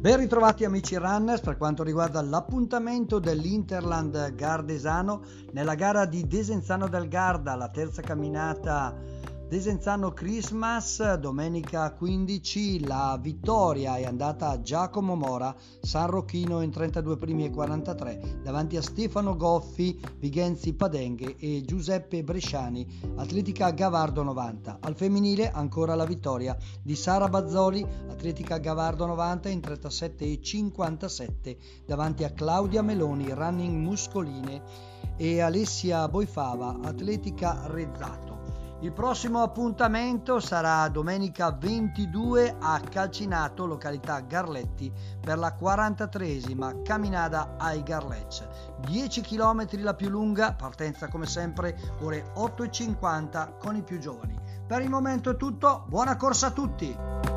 Ben ritrovati amici runners per quanto riguarda l'appuntamento dell'Interland Gardesano nella gara di Desenzano del Garda, la terza camminata Desenzano Christmas, domenica 15, la vittoria è andata a Giacomo Mora, San Rocchino in 32 primi e 43, davanti a Stefano Goffi, Vigenzi Padenghe e Giuseppe Bresciani, Atletica Gavardo 90. Al femminile ancora la vittoria di Sara Bazzoli, Atletica Gavardo 90 in 37 e 57, davanti a Claudia Meloni, Running Muscoline e Alessia Boifava, Atletica Rezzato. Il prossimo appuntamento sarà domenica 22 a Calcinato, località Garletti, per la 43esima camminata ai Garlecce. 10 km la più lunga, partenza come sempre ore 8.50 con i più giovani. Per il momento è tutto, buona corsa a tutti!